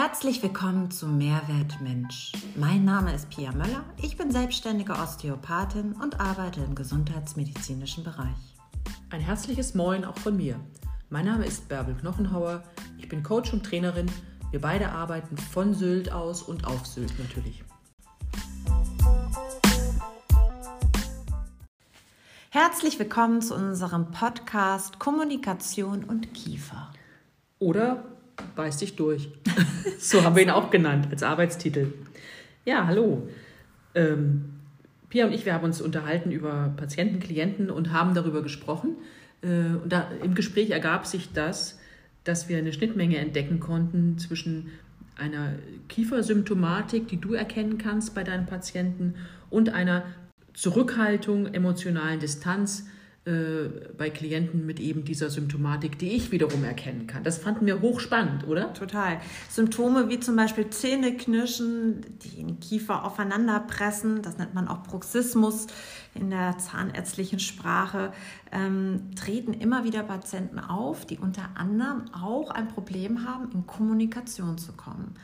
Herzlich willkommen zu Mehrwert Mensch. Mein Name ist Pia Möller. Ich bin selbstständige Osteopathin und arbeite im gesundheitsmedizinischen Bereich. Ein herzliches Moin auch von mir. Mein Name ist Bärbel Knochenhauer. Ich bin Coach und Trainerin. Wir beide arbeiten von Sylt aus und auf Sylt natürlich. Herzlich willkommen zu unserem Podcast Kommunikation und Kiefer. Oder beiß dich durch. so haben wir ihn auch genannt als Arbeitstitel. Ja, hallo. Ähm, Pia und ich, wir haben uns unterhalten über Patienten, Klienten und haben darüber gesprochen. Äh, und da, im Gespräch ergab sich das, dass wir eine Schnittmenge entdecken konnten zwischen einer Kiefersymptomatik, die du erkennen kannst bei deinen Patienten, und einer Zurückhaltung, emotionalen Distanz bei Klienten mit eben dieser Symptomatik, die ich wiederum erkennen kann. Das fanden wir hochspannend, oder? Total. Symptome wie zum Beispiel Zähneknirschen, die den Kiefer aufeinander pressen, das nennt man auch Bruxismus in der zahnärztlichen Sprache, ähm, treten immer wieder Patienten auf, die unter anderem auch ein Problem haben, in Kommunikation zu kommen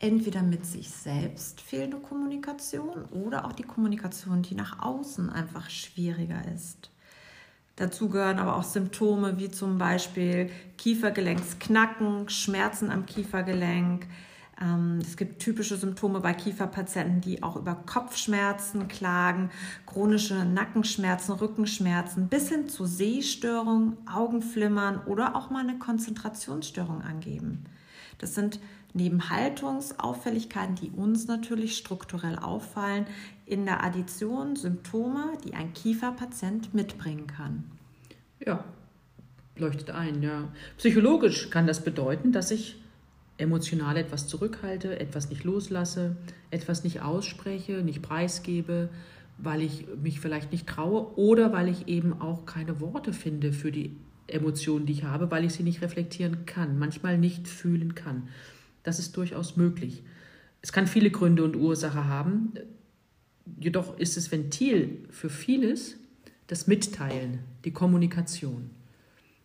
entweder mit sich selbst fehlende Kommunikation oder auch die Kommunikation, die nach außen einfach schwieriger ist. Dazu gehören aber auch Symptome wie zum Beispiel Kiefergelenksknacken, Schmerzen am Kiefergelenk. Ähm, es gibt typische Symptome bei Kieferpatienten, die auch über Kopfschmerzen klagen, chronische Nackenschmerzen, Rückenschmerzen bis hin zu Sehstörungen, Augenflimmern oder auch mal eine Konzentrationsstörung angeben. Das sind neben Haltungsauffälligkeiten, die uns natürlich strukturell auffallen, in der Addition Symptome, die ein Kieferpatient mitbringen kann. Ja, leuchtet ein, ja. Psychologisch kann das bedeuten, dass ich emotional etwas zurückhalte, etwas nicht loslasse, etwas nicht ausspreche, nicht preisgebe, weil ich mich vielleicht nicht traue oder weil ich eben auch keine Worte finde für die Emotionen, die ich habe, weil ich sie nicht reflektieren kann, manchmal nicht fühlen kann. Das ist durchaus möglich. Es kann viele Gründe und Ursache haben. Jedoch ist es Ventil für vieles das Mitteilen, die Kommunikation.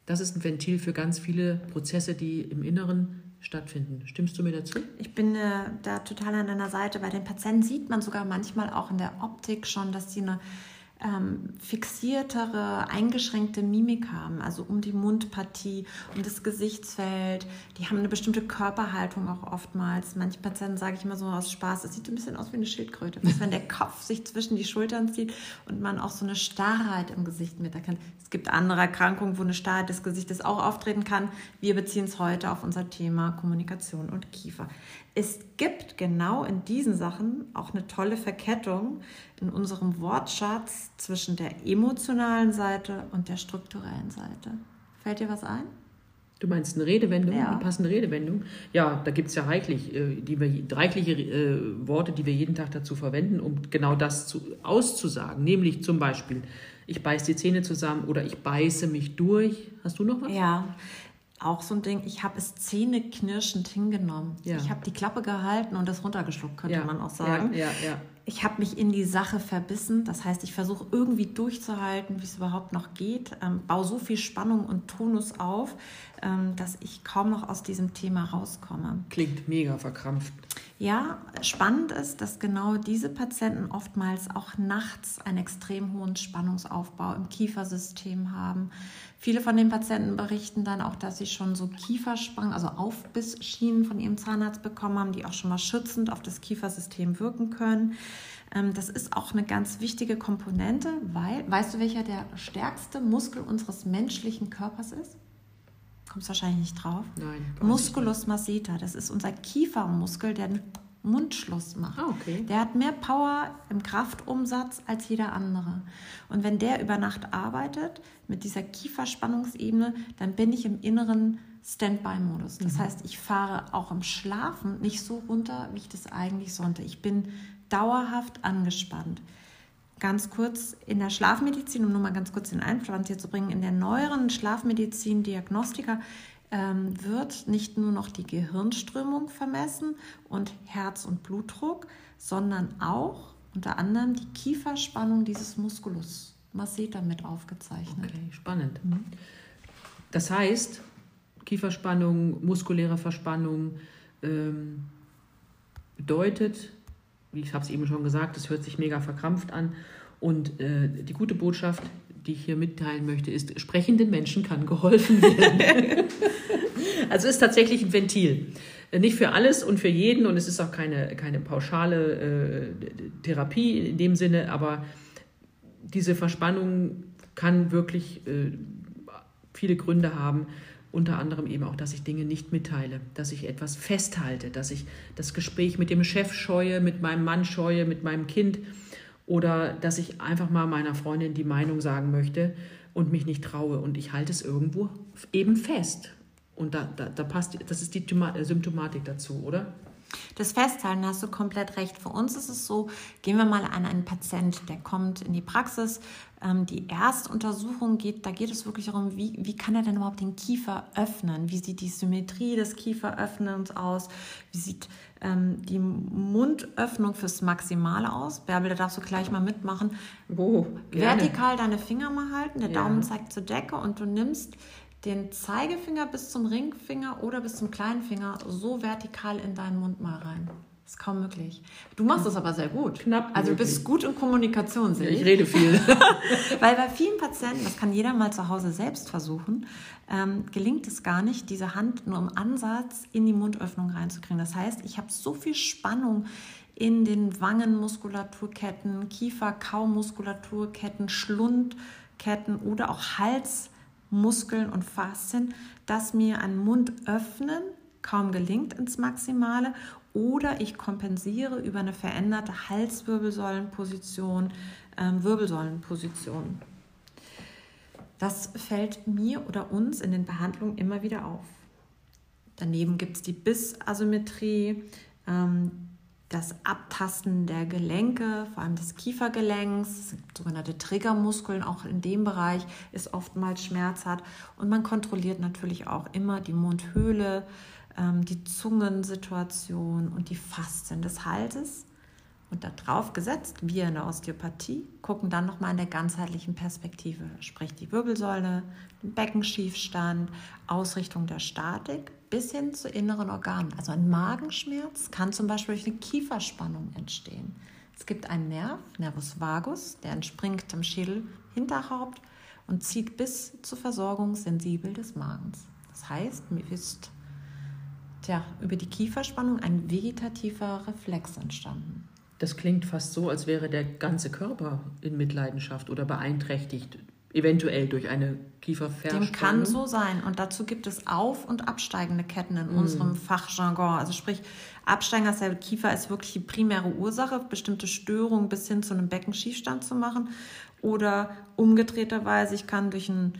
Das ist ein Ventil für ganz viele Prozesse, die im Inneren stattfinden. Stimmst du mir dazu? Ich bin äh, da total an deiner Seite. Bei den Patienten sieht man sogar manchmal auch in der Optik schon, dass sie eine ähm, fixiertere, eingeschränkte Mimik haben, also um die Mundpartie, um das Gesichtsfeld. Die haben eine bestimmte Körperhaltung auch oftmals. Manche Patienten sage ich immer so aus Spaß, es sieht ein bisschen aus wie eine Schildkröte, was wenn der Kopf sich zwischen die Schultern zieht und man auch so eine Starrheit im Gesicht miterkennt. Es gibt andere Erkrankungen, wo eine Starrheit des Gesichtes auch auftreten kann. Wir beziehen es heute auf unser Thema Kommunikation und Kiefer. Es gibt genau in diesen Sachen auch eine tolle Verkettung in unserem Wortschatz zwischen der emotionalen Seite und der strukturellen Seite. Fällt dir was ein? Du meinst eine Redewendung, ja. eine passende Redewendung? Ja, da gibt es ja reichlich, äh, die wir, reichliche äh, Worte, die wir jeden Tag dazu verwenden, um genau das zu, auszusagen. Nämlich zum Beispiel, ich beiße die Zähne zusammen oder ich beiße mich durch. Hast du noch was? Ja, auch so ein Ding, ich habe es zähneknirschend hingenommen. Ja. Ich habe die Klappe gehalten und das runtergeschluckt, könnte ja. man auch sagen. Ja, ich habe mich in die Sache verbissen. Das heißt, ich versuche irgendwie durchzuhalten, wie es überhaupt noch geht. Ähm, baue so viel Spannung und Tonus auf, dass ich kaum noch aus diesem Thema rauskomme. Klingt mega verkrampft. Ja, spannend ist, dass genau diese Patienten oftmals auch nachts einen extrem hohen Spannungsaufbau im Kiefersystem haben. Viele von den Patienten berichten dann auch, dass sie schon so Kieferspangen, also Aufbissschienen von ihrem Zahnarzt bekommen haben, die auch schon mal schützend auf das Kiefersystem wirken können. Ähm, das ist auch eine ganz wichtige Komponente, weil, weißt du, welcher der stärkste Muskel unseres menschlichen Körpers ist? Kommst wahrscheinlich nicht drauf. Nein. Musculus masseter, das ist unser Kiefermuskel, der den Mundschluss macht. Ah, okay. Der hat mehr Power im Kraftumsatz als jeder andere. Und wenn der über Nacht arbeitet mit dieser Kieferspannungsebene, dann bin ich im inneren Standby-Modus. Das mhm. heißt, ich fahre auch im Schlafen nicht so runter, wie ich das eigentlich sollte. Ich bin dauerhaft angespannt ganz kurz in der Schlafmedizin, um nur mal ganz kurz den Einwand hier zu bringen, in der neueren Schlafmedizin Diagnostika ähm, wird nicht nur noch die Gehirnströmung vermessen und Herz- und Blutdruck, sondern auch unter anderem die Kieferspannung dieses Musculus masseter mit aufgezeichnet. Okay, spannend. Mhm. Das heißt, Kieferspannung, muskuläre Verspannung, ähm, bedeutet, wie ich habe es eben schon gesagt, es hört sich mega verkrampft an. Und äh, die gute Botschaft, die ich hier mitteilen möchte, ist, sprechenden Menschen kann geholfen werden. also es ist tatsächlich ein Ventil. Nicht für alles und für jeden und es ist auch keine, keine pauschale äh, Therapie in dem Sinne, aber diese Verspannung kann wirklich äh, viele Gründe haben. Unter anderem eben auch, dass ich Dinge nicht mitteile, dass ich etwas festhalte, dass ich das Gespräch mit dem Chef scheue, mit meinem Mann scheue, mit meinem Kind oder dass ich einfach mal meiner Freundin die Meinung sagen möchte und mich nicht traue und ich halte es irgendwo eben fest. Und da, da, da passt, das ist die Symptomatik dazu, oder? Das Festhalten hast du komplett recht. Für uns ist es so, gehen wir mal an einen Patient, der kommt in die Praxis. Ähm, die erste Untersuchung geht, da geht es wirklich darum, wie, wie kann er denn überhaupt den Kiefer öffnen? Wie sieht die Symmetrie des Kieferöffnens aus? Wie sieht ähm, die Mundöffnung fürs Maximale aus? Bärbel, da darfst du gleich mal mitmachen. Oh, Vertikal deine Finger mal halten, der ja. Daumen zeigt zur Decke und du nimmst den Zeigefinger bis zum Ringfinger oder bis zum kleinen Finger so vertikal in deinen Mund mal rein. Ist kaum möglich. Du machst das aber sehr gut. Knapp. Also du bist gut in Kommunikation, sehe ich. Ich rede viel. Weil bei vielen Patienten, das kann jeder mal zu Hause selbst versuchen, ähm, gelingt es gar nicht, diese Hand nur im Ansatz in die Mundöffnung reinzukriegen. Das heißt, ich habe so viel Spannung in den Wangenmuskulaturketten, Kiefer-Kaumuskulaturketten, Schlundketten oder auch Hals Muskeln und Faszien, dass mir ein Mund öffnen kaum gelingt ins Maximale oder ich kompensiere über eine veränderte Halswirbelsäulenposition, ähm, Wirbelsäulenposition. Das fällt mir oder uns in den Behandlungen immer wieder auf. Daneben gibt es die Bissasymmetrie, ähm, das Abtasten der Gelenke, vor allem des Kiefergelenks, sogenannte Triggermuskeln, auch in dem Bereich ist oftmals schmerzhaft. Und man kontrolliert natürlich auch immer die Mundhöhle, ähm, die Zungensituation und die Faszien des Halses. Und darauf gesetzt, wir in der Osteopathie gucken dann nochmal in der ganzheitlichen Perspektive, sprich die Wirbelsäule, den Beckenschiefstand, Ausrichtung der Statik bis hin zu inneren Organen. Also ein Magenschmerz kann zum Beispiel durch eine Kieferspannung entstehen. Es gibt einen Nerv, Nervus vagus, der entspringt im Schädelhinterhaupt und zieht bis zur Versorgung sensibel des Magens. Das heißt, mir ist tja, über die Kieferspannung ein vegetativer Reflex entstanden. Das klingt fast so, als wäre der ganze Körper in Mitleidenschaft oder beeinträchtigt eventuell durch eine Kieferverspannung. Dem kann so sein. Und dazu gibt es auf- und absteigende Ketten in mm. unserem Fachjargon. Also sprich, absteigender der Kiefer ist wirklich die primäre Ursache, bestimmte Störungen bis hin zu einem Beckenschiefstand zu machen. Oder umgedrehterweise, ich kann durch einen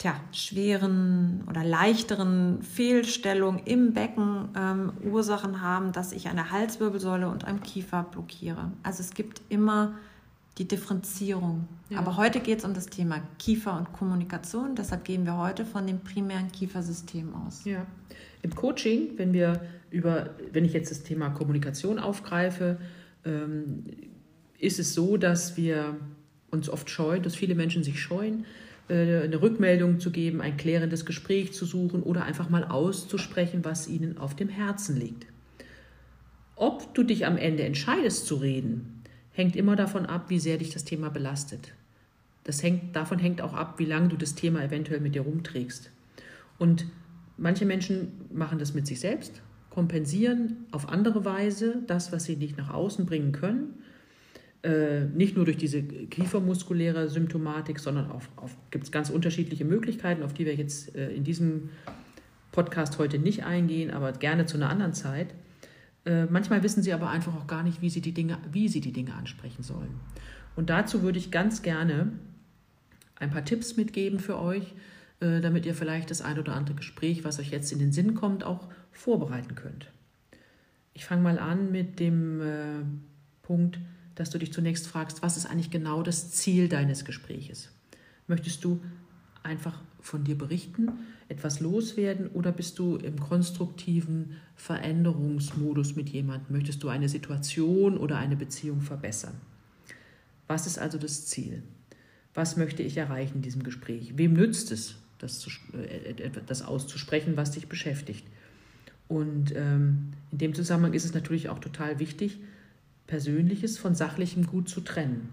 tja, schweren oder leichteren Fehlstellung im Becken ähm, Ursachen haben, dass ich eine Halswirbelsäule und einen Kiefer blockiere. Also es gibt immer die Differenzierung. Ja. Aber heute geht es um das Thema Kiefer und Kommunikation. Deshalb gehen wir heute von dem primären Kiefersystem aus. Ja. Im Coaching, wenn wir über, wenn ich jetzt das Thema Kommunikation aufgreife, ähm, ist es so, dass wir uns oft scheuen, dass viele Menschen sich scheuen, äh, eine Rückmeldung zu geben, ein klärendes Gespräch zu suchen oder einfach mal auszusprechen, was ihnen auf dem Herzen liegt. Ob du dich am Ende entscheidest zu reden, hängt immer davon ab, wie sehr dich das Thema belastet. Das hängt, davon hängt auch ab, wie lange du das Thema eventuell mit dir rumträgst. Und manche Menschen machen das mit sich selbst, kompensieren auf andere Weise das, was sie nicht nach außen bringen können. Äh, nicht nur durch diese kiefermuskuläre Symptomatik, sondern auch, gibt es ganz unterschiedliche Möglichkeiten, auf die wir jetzt äh, in diesem Podcast heute nicht eingehen, aber gerne zu einer anderen Zeit. Äh, manchmal wissen sie aber einfach auch gar nicht, wie sie, die Dinge, wie sie die Dinge ansprechen sollen. Und dazu würde ich ganz gerne ein paar Tipps mitgeben für euch, äh, damit ihr vielleicht das ein oder andere Gespräch, was euch jetzt in den Sinn kommt, auch vorbereiten könnt. Ich fange mal an mit dem äh, Punkt, dass du dich zunächst fragst, was ist eigentlich genau das Ziel deines Gespräches? Möchtest du einfach von dir berichten, etwas loswerden oder bist du im konstruktiven Veränderungsmodus mit jemandem? Möchtest du eine Situation oder eine Beziehung verbessern? Was ist also das Ziel? Was möchte ich erreichen in diesem Gespräch? Wem nützt es, das, zu, äh, das auszusprechen, was dich beschäftigt? Und ähm, in dem Zusammenhang ist es natürlich auch total wichtig, Persönliches von Sachlichem gut zu trennen.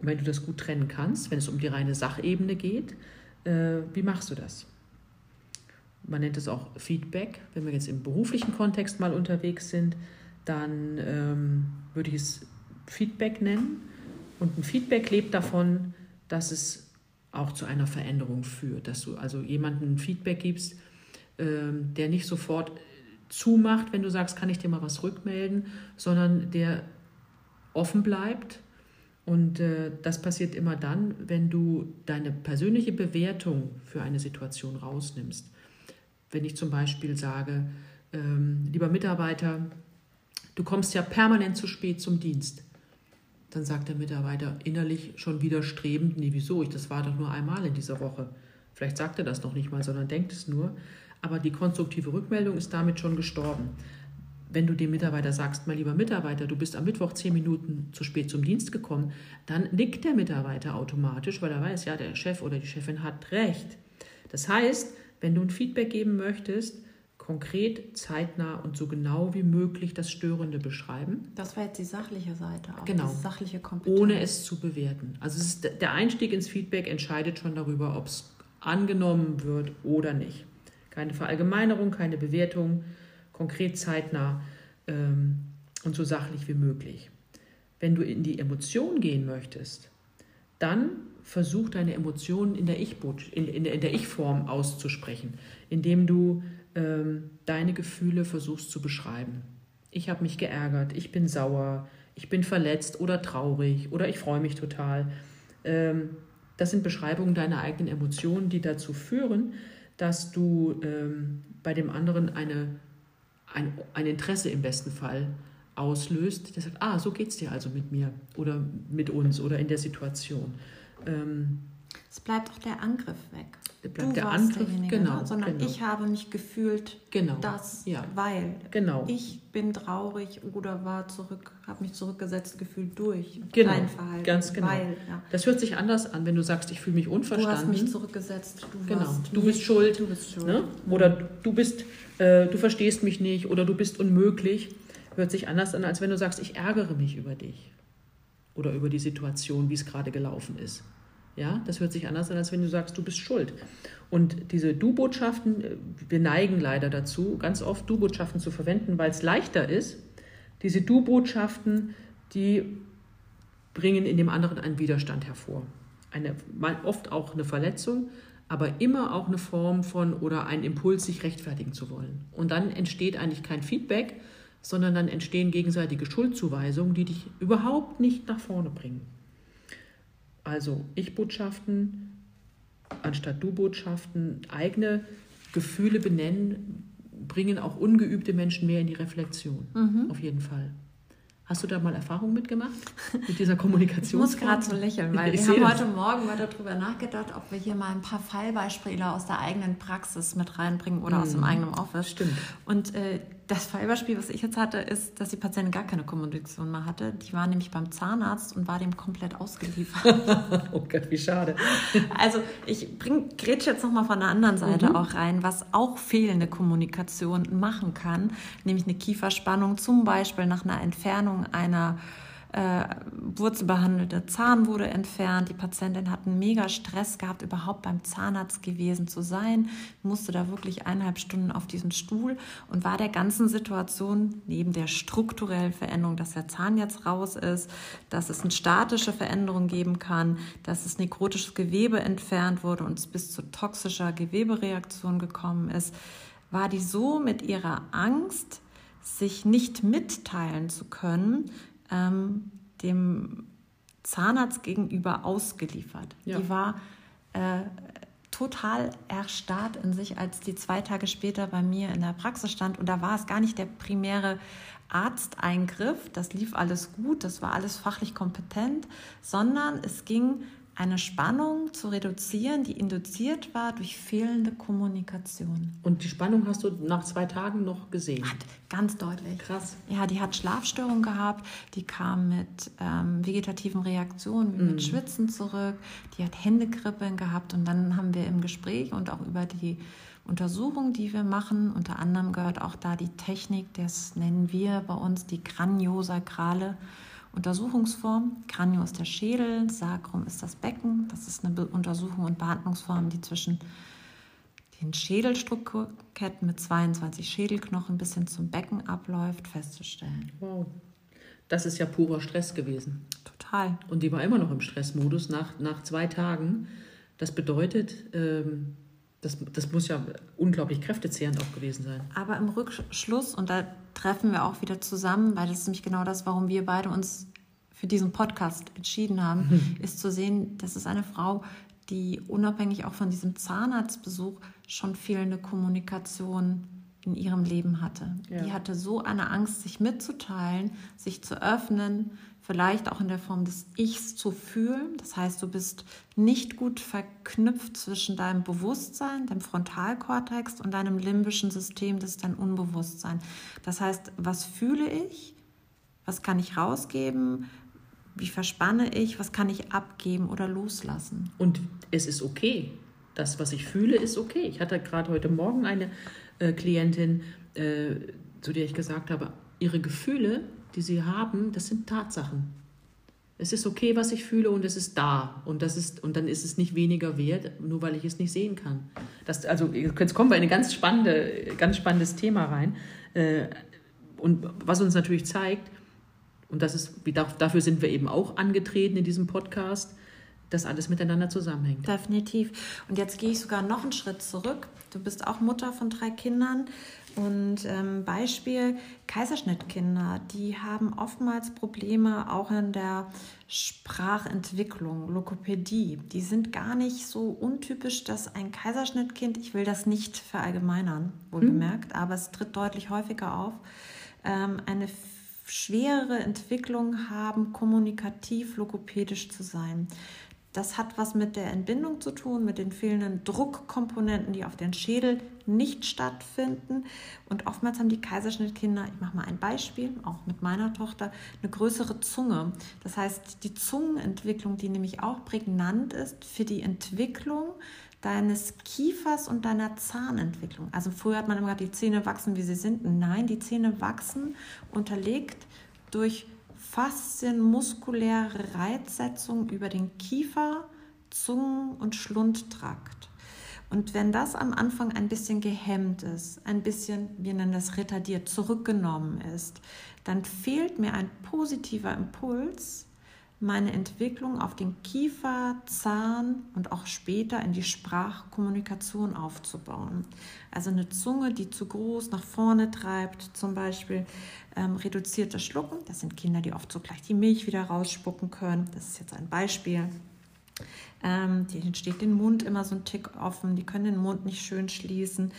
Und wenn du das gut trennen kannst, wenn es um die reine Sachebene geht, äh, wie machst du das? Man nennt es auch Feedback. Wenn wir jetzt im beruflichen Kontext mal unterwegs sind, dann ähm, würde ich es Feedback nennen. Und ein Feedback lebt davon, dass es auch zu einer Veränderung führt, dass du also jemandem Feedback gibst, ähm, der nicht sofort zumacht, wenn du sagst, kann ich dir mal was rückmelden, sondern der offen bleibt. Und äh, das passiert immer dann, wenn du deine persönliche Bewertung für eine Situation rausnimmst. Wenn ich zum Beispiel sage, ähm, lieber Mitarbeiter, du kommst ja permanent zu spät zum Dienst. Dann sagt der Mitarbeiter innerlich schon widerstrebend, nee, wieso? Ich, das war doch nur einmal in dieser Woche. Vielleicht sagt er das noch nicht mal, sondern denkt es nur. Aber die konstruktive Rückmeldung ist damit schon gestorben. Wenn du dem Mitarbeiter sagst, mein lieber Mitarbeiter, du bist am Mittwoch zehn Minuten zu spät zum Dienst gekommen, dann nickt der Mitarbeiter automatisch, weil er weiß, ja, der Chef oder die Chefin hat recht. Das heißt, wenn du ein Feedback geben möchtest, konkret, zeitnah und so genau wie möglich das Störende beschreiben. Das war jetzt die sachliche Seite, auch genau. die sachliche Kompetenz. Ohne es zu bewerten. Also ist, der Einstieg ins Feedback entscheidet schon darüber, ob es angenommen wird oder nicht. Keine Verallgemeinerung, keine Bewertung, konkret zeitnah ähm, und so sachlich wie möglich. Wenn du in die Emotion gehen möchtest, dann versuch deine Emotionen in der Ich-Form in, in, ich auszusprechen, indem du ähm, deine Gefühle versuchst zu beschreiben. Ich habe mich geärgert, ich bin sauer, ich bin verletzt oder traurig oder ich freue mich total. Ähm, das sind Beschreibungen deiner eigenen Emotionen, die dazu führen, dass du ähm, bei dem anderen eine, ein, ein Interesse im besten Fall auslöst, der sagt, ah, so geht es dir also mit mir oder mit uns oder in der Situation. Ähm, es bleibt auch der Angriff weg. Bleibt du der Angriff, genau, ne? sondern genau. ich habe mich gefühlt, genau, das, ja. weil genau. ich bin traurig oder war zurück, habe mich zurückgesetzt gefühlt durch genau, dein Verhalten. Ganz genau. Weil, ja. Das hört sich anders an, wenn du sagst, ich fühle mich unverstanden. Du hast mich zurückgesetzt. Du genau. Du bist schuld. Du bist schuld. Ne? Oder du bist, äh, du verstehst mich nicht oder du bist unmöglich. Hört sich anders an, als wenn du sagst, ich ärgere mich über dich oder über die Situation, wie es gerade gelaufen ist. Ja, das hört sich anders an, als wenn du sagst, du bist schuld. Und diese Du-Botschaften, äh, wir neigen leider dazu, ganz oft Du-Botschaften zu verwenden, weil es leichter ist. Diese Du-Botschaften, die bringen in dem anderen einen Widerstand hervor. Eine, oft auch eine Verletzung, aber immer auch eine Form von oder ein Impuls, sich rechtfertigen zu wollen. Und dann entsteht eigentlich kein Feedback, sondern dann entstehen gegenseitige Schuldzuweisungen, die dich überhaupt nicht nach vorne bringen. Also Ich-Botschaften anstatt Du-Botschaften, eigene Gefühle benennen, bringen auch ungeübte Menschen mehr in die Reflexion. Mhm. Auf jeden Fall. Hast du da mal Erfahrung mitgemacht mit dieser Kommunikation? Ich muss gerade so lächeln, weil ich wir haben heute Morgen mal darüber nachgedacht, ob wir hier mal ein paar Fallbeispiele aus der eigenen Praxis mit reinbringen oder mhm. aus dem mhm. eigenen Office. Stimmt. Und äh, das Fallbeispiel, was ich jetzt hatte, ist, dass die Patientin gar keine Kommunikation mehr hatte. Die war nämlich beim Zahnarzt und war dem komplett ausgeliefert. oh Gott, wie schade. Also ich bringe Gretsch jetzt nochmal von der anderen Seite mhm. auch rein, was auch fehlende Kommunikation machen kann, nämlich eine Kieferspannung, zum Beispiel nach einer Entfernung einer äh, wurzelbehandelte Zahn wurde entfernt. Die Patientin hat einen mega Stress gehabt, überhaupt beim Zahnarzt gewesen zu sein, musste da wirklich eineinhalb Stunden auf diesem Stuhl und war der ganzen Situation neben der strukturellen Veränderung, dass der Zahn jetzt raus ist, dass es eine statische Veränderung geben kann, dass es nekrotisches Gewebe entfernt wurde und es bis zu toxischer Gewebereaktion gekommen ist, war die so mit ihrer Angst, sich nicht mitteilen zu können, ähm, dem Zahnarzt gegenüber ausgeliefert. Ja. Die war äh, total erstarrt in sich, als die zwei Tage später bei mir in der Praxis stand. Und da war es gar nicht der primäre Arzteingriff, das lief alles gut, das war alles fachlich kompetent, sondern es ging eine Spannung zu reduzieren, die induziert war durch fehlende Kommunikation. Und die Spannung hast du nach zwei Tagen noch gesehen? Hat, ganz deutlich. Krass. Ja, die hat Schlafstörungen gehabt, die kam mit ähm, vegetativen Reaktionen wie mm. mit Schwitzen zurück, die hat Händekribbeln gehabt und dann haben wir im Gespräch und auch über die Untersuchungen, die wir machen, unter anderem gehört auch da die Technik, das nennen wir bei uns die kraniosakrale Untersuchungsform. Kranio ist der Schädel, Sacrum ist das Becken. Das ist eine Untersuchung und Behandlungsform, die zwischen den Schädelstrukturketten mit 22 Schädelknochen bis hin zum Becken abläuft, festzustellen. Wow. Das ist ja purer Stress gewesen. Total. Und die war immer noch im Stressmodus nach, nach zwei Tagen. Das bedeutet, ähm, das, das muss ja unglaublich kräftezehrend auch gewesen sein. Aber im Rückschluss, und da treffen wir auch wieder zusammen, weil das ist nämlich genau das, warum wir beide uns für diesen Podcast entschieden haben, mhm. ist zu sehen, das ist eine Frau, die unabhängig auch von diesem Zahnarztbesuch schon fehlende Kommunikation in ihrem Leben hatte. Ja. Die hatte so eine Angst, sich mitzuteilen, sich zu öffnen, vielleicht auch in der Form des Ichs zu fühlen. Das heißt, du bist nicht gut verknüpft zwischen deinem Bewusstsein, deinem Frontalkortex und deinem limbischen System, das ist dein Unbewusstsein. Das heißt, was fühle ich? Was kann ich rausgeben? Wie verspanne ich? Was kann ich abgeben oder loslassen? Und es ist okay. Das, was ich fühle, ist okay. Ich hatte gerade heute Morgen eine äh, Klientin, äh, zu der ich gesagt habe, ihre Gefühle, die sie haben, das sind Tatsachen. Es ist okay, was ich fühle und es ist da. Und, das ist, und dann ist es nicht weniger wert, nur weil ich es nicht sehen kann. Das, also jetzt kommen wir in ein ganz, spannende, ganz spannendes Thema rein. Äh, und was uns natürlich zeigt, und das ist, dafür sind wir eben auch angetreten in diesem Podcast, dass alles miteinander zusammenhängt. Definitiv. Und jetzt gehe ich sogar noch einen Schritt zurück. Du bist auch Mutter von drei Kindern. Und ähm, Beispiel Kaiserschnittkinder, die haben oftmals Probleme auch in der Sprachentwicklung, Lokopädie. Die sind gar nicht so untypisch, dass ein Kaiserschnittkind, ich will das nicht verallgemeinern, wohlgemerkt, hm. aber es tritt deutlich häufiger auf, ähm, eine schwere Entwicklung haben, kommunikativ lokopädisch zu sein. Das hat was mit der Entbindung zu tun, mit den fehlenden Druckkomponenten, die auf den Schädel nicht stattfinden. Und oftmals haben die Kaiserschnittkinder, ich mache mal ein Beispiel, auch mit meiner Tochter, eine größere Zunge. Das heißt, die Zungenentwicklung, die nämlich auch prägnant ist für die Entwicklung deines Kiefers und deiner Zahnentwicklung. Also früher hat man immer gesagt, die Zähne wachsen, wie sie sind. Nein, die Zähne wachsen unterlegt durch faszienmuskuläre Reizsetzung über den Kiefer, Zungen- und Schlundtrakt. Und wenn das am Anfang ein bisschen gehemmt ist, ein bisschen, wir nennen das retardiert, zurückgenommen ist, dann fehlt mir ein positiver Impuls, meine Entwicklung auf den Kiefer, Zahn und auch später in die Sprachkommunikation aufzubauen. Also eine Zunge, die zu groß nach vorne treibt, zum Beispiel ähm, reduziert Schlucken. Das sind Kinder, die oft sogleich die Milch wieder rausspucken können. Das ist jetzt ein Beispiel. Ähm, denen steht den Mund immer so ein Tick offen, die können den Mund nicht schön schließen.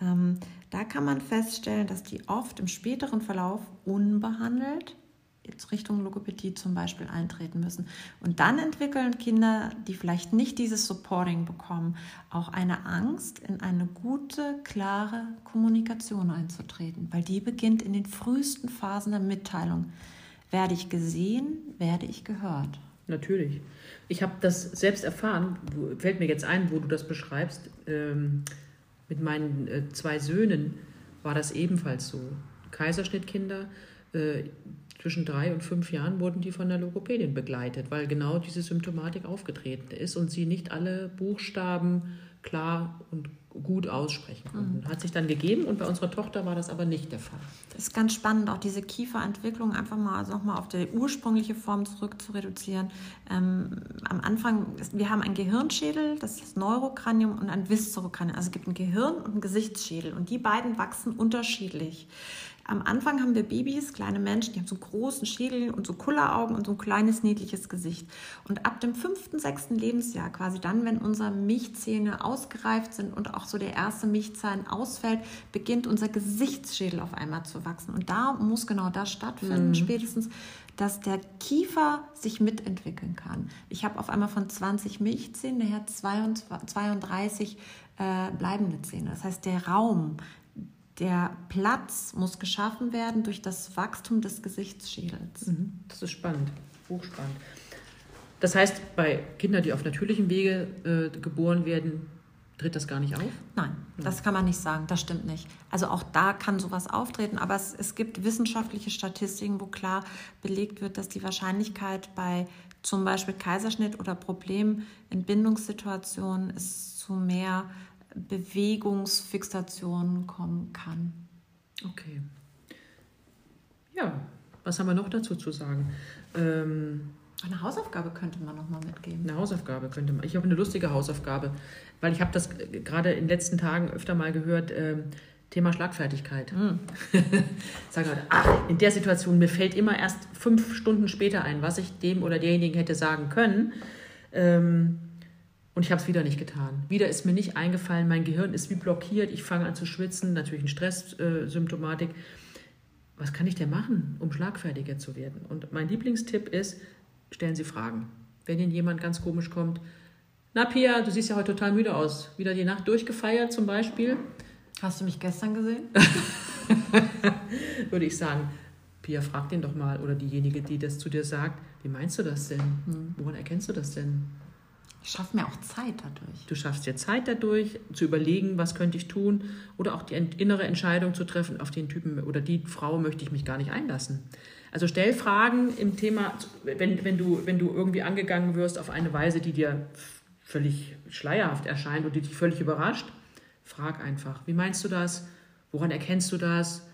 Ähm, da kann man feststellen, dass die oft im späteren Verlauf unbehandelt Richtung Logopädie zum Beispiel eintreten müssen. Und dann entwickeln Kinder, die vielleicht nicht dieses Supporting bekommen, auch eine Angst, in eine gute, klare Kommunikation einzutreten, weil die beginnt in den frühesten Phasen der Mitteilung. Werde ich gesehen, werde ich gehört. Natürlich. Ich habe das selbst erfahren, fällt mir jetzt ein, wo du das beschreibst. Ähm, mit meinen äh, zwei Söhnen war das ebenfalls so. Kaiserschnittkinder, äh, zwischen drei und fünf Jahren wurden die von der Logopädin begleitet, weil genau diese Symptomatik aufgetreten ist und sie nicht alle Buchstaben klar und gut aussprechen konnten. Mhm. Hat sich dann gegeben und bei unserer Tochter war das aber nicht der Fall. Das ist ganz spannend, auch diese Kieferentwicklung einfach mal also nochmal auf die ursprüngliche Form zurück zu reduzieren. Ähm, am Anfang, wir haben einen Gehirnschädel, das ist das Neurokranium und ein Viszerokranium. Also es gibt ein Gehirn und einen Gesichtsschädel und die beiden wachsen unterschiedlich. Am Anfang haben wir Babys, kleine Menschen, die haben so einen großen Schädel und so Kulleraugen und so ein kleines niedliches Gesicht. Und ab dem fünften, sechsten Lebensjahr, quasi dann, wenn unsere Milchzähne ausgereift sind und auch so der erste Milchzahn ausfällt, beginnt unser Gesichtsschädel auf einmal zu wachsen. Und da muss genau das stattfinden, mhm. spätestens, dass der Kiefer sich mitentwickeln kann. Ich habe auf einmal von 20 Milchzähnen nachher 32 äh, bleibende Zähne. Das heißt, der Raum, der Platz muss geschaffen werden durch das Wachstum des Gesichtsschädels. Mhm. Das ist spannend, hochspannend. Das heißt, bei Kindern, die auf natürlichem Wege äh, geboren werden, Tritt das gar nicht auf? Nein, das kann man nicht sagen, das stimmt nicht. Also auch da kann sowas auftreten, aber es, es gibt wissenschaftliche Statistiken, wo klar belegt wird, dass die Wahrscheinlichkeit bei zum Beispiel Kaiserschnitt oder Problem in Bindungssituationen es zu mehr Bewegungsfixationen kommen kann. Okay. Ja, was haben wir noch dazu zu sagen? Ähm, eine Hausaufgabe könnte man noch mal mitgeben. Eine Hausaufgabe könnte man. Ich habe eine lustige Hausaufgabe, weil ich habe das gerade in den letzten Tagen öfter mal gehört. Ähm, Thema Schlagfertigkeit. Mm. Sagen Leute, ach, in der Situation, mir fällt immer erst fünf Stunden später ein, was ich dem oder derjenigen hätte sagen können. Ähm, und ich habe es wieder nicht getan. Wieder ist mir nicht eingefallen, mein Gehirn ist wie blockiert, ich fange an zu schwitzen, natürlich eine Stresssymptomatik. Was kann ich denn machen, um schlagfertiger zu werden? Und mein Lieblingstipp ist, stellen Sie Fragen. Wenn Ihnen jemand ganz komisch kommt, na Pia, du siehst ja heute total müde aus. Wieder die Nacht durchgefeiert zum Beispiel. Hast du mich gestern gesehen? Würde ich sagen, Pia, frag den doch mal oder diejenige, die das zu dir sagt, wie meinst du das denn? Hm. Woran erkennst du das denn? Ich schaffe mir auch Zeit dadurch. Du schaffst dir Zeit dadurch, zu überlegen, was könnte ich tun oder auch die innere Entscheidung zu treffen, auf den Typen oder die Frau möchte ich mich gar nicht einlassen. Also stell Fragen im Thema, wenn, wenn, du, wenn du irgendwie angegangen wirst auf eine Weise, die dir völlig schleierhaft erscheint und die dich völlig überrascht, frag einfach, wie meinst du das? Woran erkennst du das?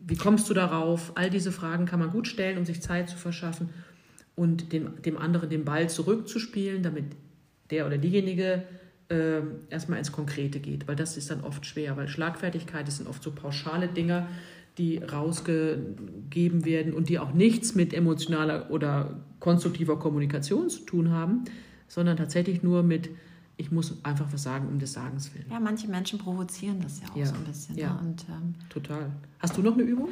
Wie kommst du darauf? All diese Fragen kann man gut stellen, um sich Zeit zu verschaffen und dem, dem anderen den Ball zurückzuspielen, damit der oder diejenige äh, erstmal ins Konkrete geht, weil das ist dann oft schwer, weil Schlagfertigkeit das sind oft so pauschale Dinge, die rausgegeben werden und die auch nichts mit emotionaler oder konstruktiver Kommunikation zu tun haben, sondern tatsächlich nur mit, ich muss einfach was sagen, um des Sagens willen. Ja, manche Menschen provozieren das ja auch ja. so ein bisschen. Ja, ne? und, ähm, total. Hast du noch eine Übung?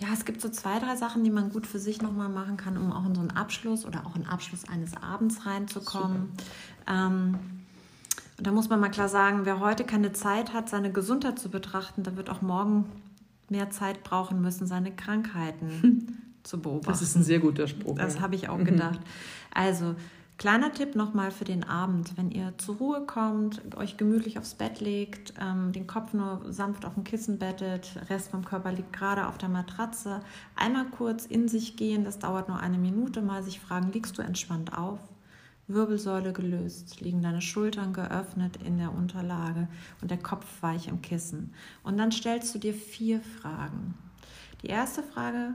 Ja, es gibt so zwei, drei Sachen, die man gut für sich nochmal machen kann, um auch in so einen Abschluss oder auch in den Abschluss eines Abends reinzukommen. Ähm, und da muss man mal klar sagen, wer heute keine Zeit hat, seine Gesundheit zu betrachten, der wird auch morgen mehr Zeit brauchen müssen, seine Krankheiten zu beobachten. Das ist ein sehr guter Spruch. Das ja. habe ich auch gedacht. Also Kleiner Tipp nochmal für den Abend, wenn ihr zur Ruhe kommt, euch gemütlich aufs Bett legt, ähm, den Kopf nur sanft auf dem Kissen bettet, Rest vom Körper liegt gerade auf der Matratze, einmal kurz in sich gehen, das dauert nur eine Minute, mal sich fragen, liegst du entspannt auf? Wirbelsäule gelöst, liegen deine Schultern geöffnet in der Unterlage und der Kopf weich im Kissen. Und dann stellst du dir vier Fragen. Die erste Frage,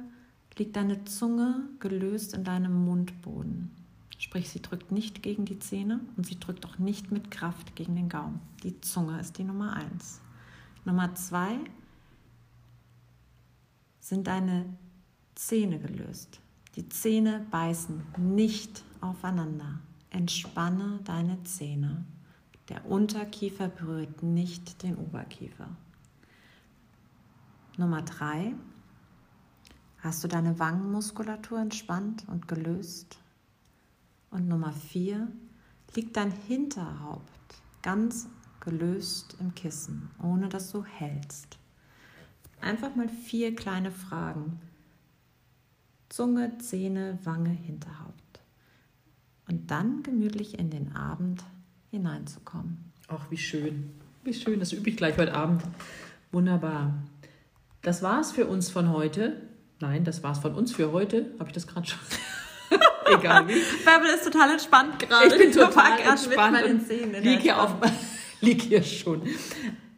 liegt deine Zunge gelöst in deinem Mundboden? Sprich, sie drückt nicht gegen die Zähne und sie drückt auch nicht mit Kraft gegen den Gaumen. Die Zunge ist die Nummer eins. Nummer zwei sind deine Zähne gelöst. Die Zähne beißen nicht aufeinander. Entspanne deine Zähne. Der Unterkiefer berührt nicht den Oberkiefer. Nummer drei. Hast du deine Wangenmuskulatur entspannt und gelöst? Und Nummer vier, liegt dein Hinterhaupt ganz gelöst im Kissen, ohne dass du hältst. Einfach mal vier kleine Fragen. Zunge, Zähne, Wange, Hinterhaupt. Und dann gemütlich in den Abend hineinzukommen. Ach, wie schön. Wie schön, das übe ich gleich heute Abend. Wunderbar. Das war's für uns von heute. Nein, das war's von uns für heute. Habe ich das gerade schon? Egal wie. Bärbel ist total entspannt gerade. Ich bin total entspannt und lieg hier, auf, lieg hier schon.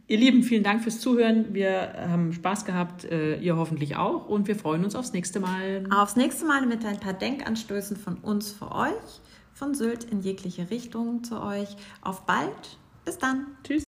Ihr Lieben, vielen Dank fürs Zuhören. Wir haben Spaß gehabt, äh, ihr hoffentlich auch. Und wir freuen uns aufs nächste Mal. Aufs nächste Mal mit ein paar Denkanstößen von uns für euch. Von Sylt in jegliche Richtung zu euch. Auf bald. Bis dann. Tschüss.